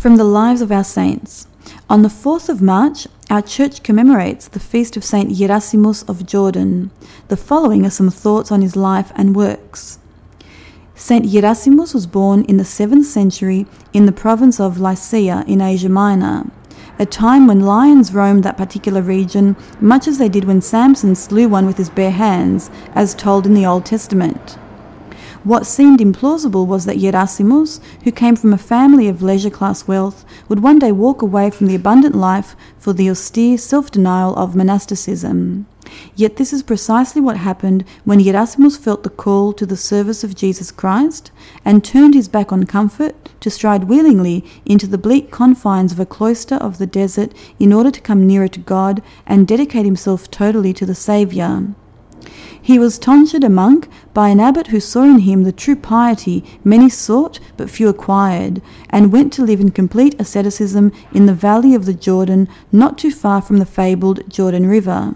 From the Lives of Our Saints. On the 4th of March, our church commemorates the feast of Saint Gerasimos of Jordan. The following are some thoughts on his life and works. Saint Gerasimos was born in the 7th century in the province of Lycia in Asia Minor, a time when lions roamed that particular region, much as they did when Samson slew one with his bare hands, as told in the Old Testament. What seemed implausible was that Gerasimos, who came from a family of leisure class wealth, would one day walk away from the abundant life for the austere self denial of monasticism. Yet this is precisely what happened when Gerasimos felt the call to the service of Jesus Christ and turned his back on comfort to stride willingly into the bleak confines of a cloister of the desert in order to come nearer to God and dedicate himself totally to the Saviour. He was tonsured a monk by an abbot who saw in him the true piety many sought but few acquired, and went to live in complete asceticism in the valley of the Jordan, not too far from the fabled Jordan River.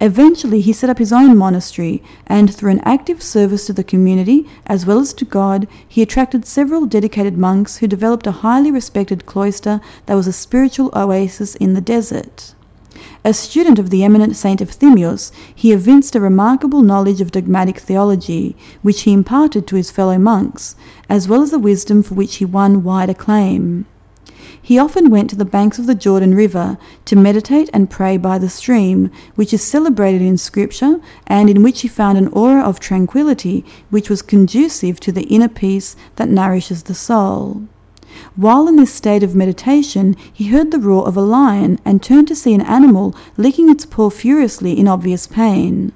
Eventually, he set up his own monastery, and through an active service to the community as well as to God, he attracted several dedicated monks who developed a highly respected cloister that was a spiritual oasis in the desert. A student of the eminent Saint Euthymius, he evinced a remarkable knowledge of dogmatic theology, which he imparted to his fellow monks, as well as a wisdom for which he won wide acclaim. He often went to the banks of the Jordan River to meditate and pray by the stream, which is celebrated in Scripture and in which he found an aura of tranquillity which was conducive to the inner peace that nourishes the soul. While in this state of meditation, he heard the roar of a lion and turned to see an animal licking its paw furiously in obvious pain.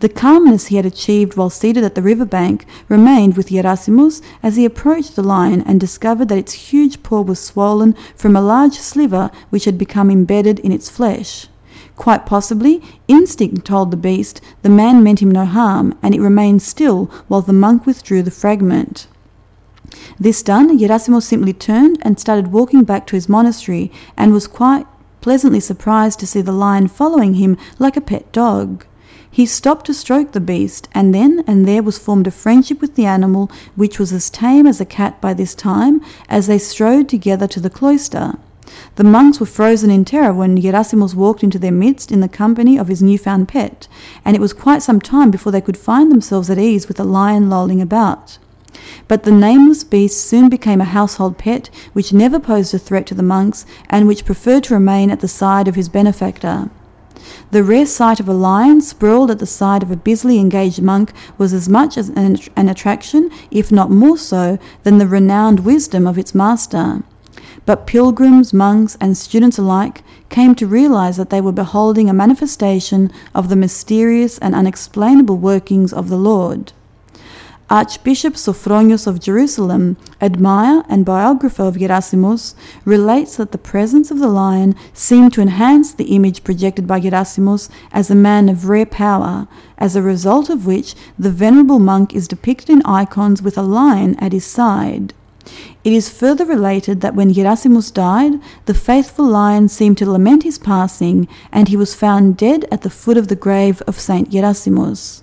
The calmness he had achieved while seated at the river bank remained with Gerasimos as he approached the lion and discovered that its huge paw was swollen from a large sliver which had become embedded in its flesh. Quite possibly, instinct told the beast the man meant him no harm, and it remained still while the monk withdrew the fragment. This done, Gerasimos simply turned and started walking back to his monastery and was quite pleasantly surprised to see the lion following him like a pet dog. He stopped to stroke the beast, and then and there was formed a friendship with the animal, which was as tame as a cat by this time, as they strode together to the cloister. The monks were frozen in terror when Gerasimos walked into their midst in the company of his new-found pet, and it was quite some time before they could find themselves at ease with the lion lolling about. But the nameless beast soon became a household pet which never posed a threat to the monks and which preferred to remain at the side of his benefactor. The rare sight of a lion sprawled at the side of a busily engaged monk was as much as an, an attraction, if not more so, than the renowned wisdom of its master. But pilgrims, monks, and students alike came to realize that they were beholding a manifestation of the mysterious and unexplainable workings of the Lord. Archbishop Sophronius of Jerusalem, admirer and biographer of Gerasimos, relates that the presence of the lion seemed to enhance the image projected by Gerasimos as a man of rare power, as a result of which the venerable monk is depicted in icons with a lion at his side. It is further related that when Gerasimos died, the faithful lion seemed to lament his passing, and he was found dead at the foot of the grave of Saint Gerasimos.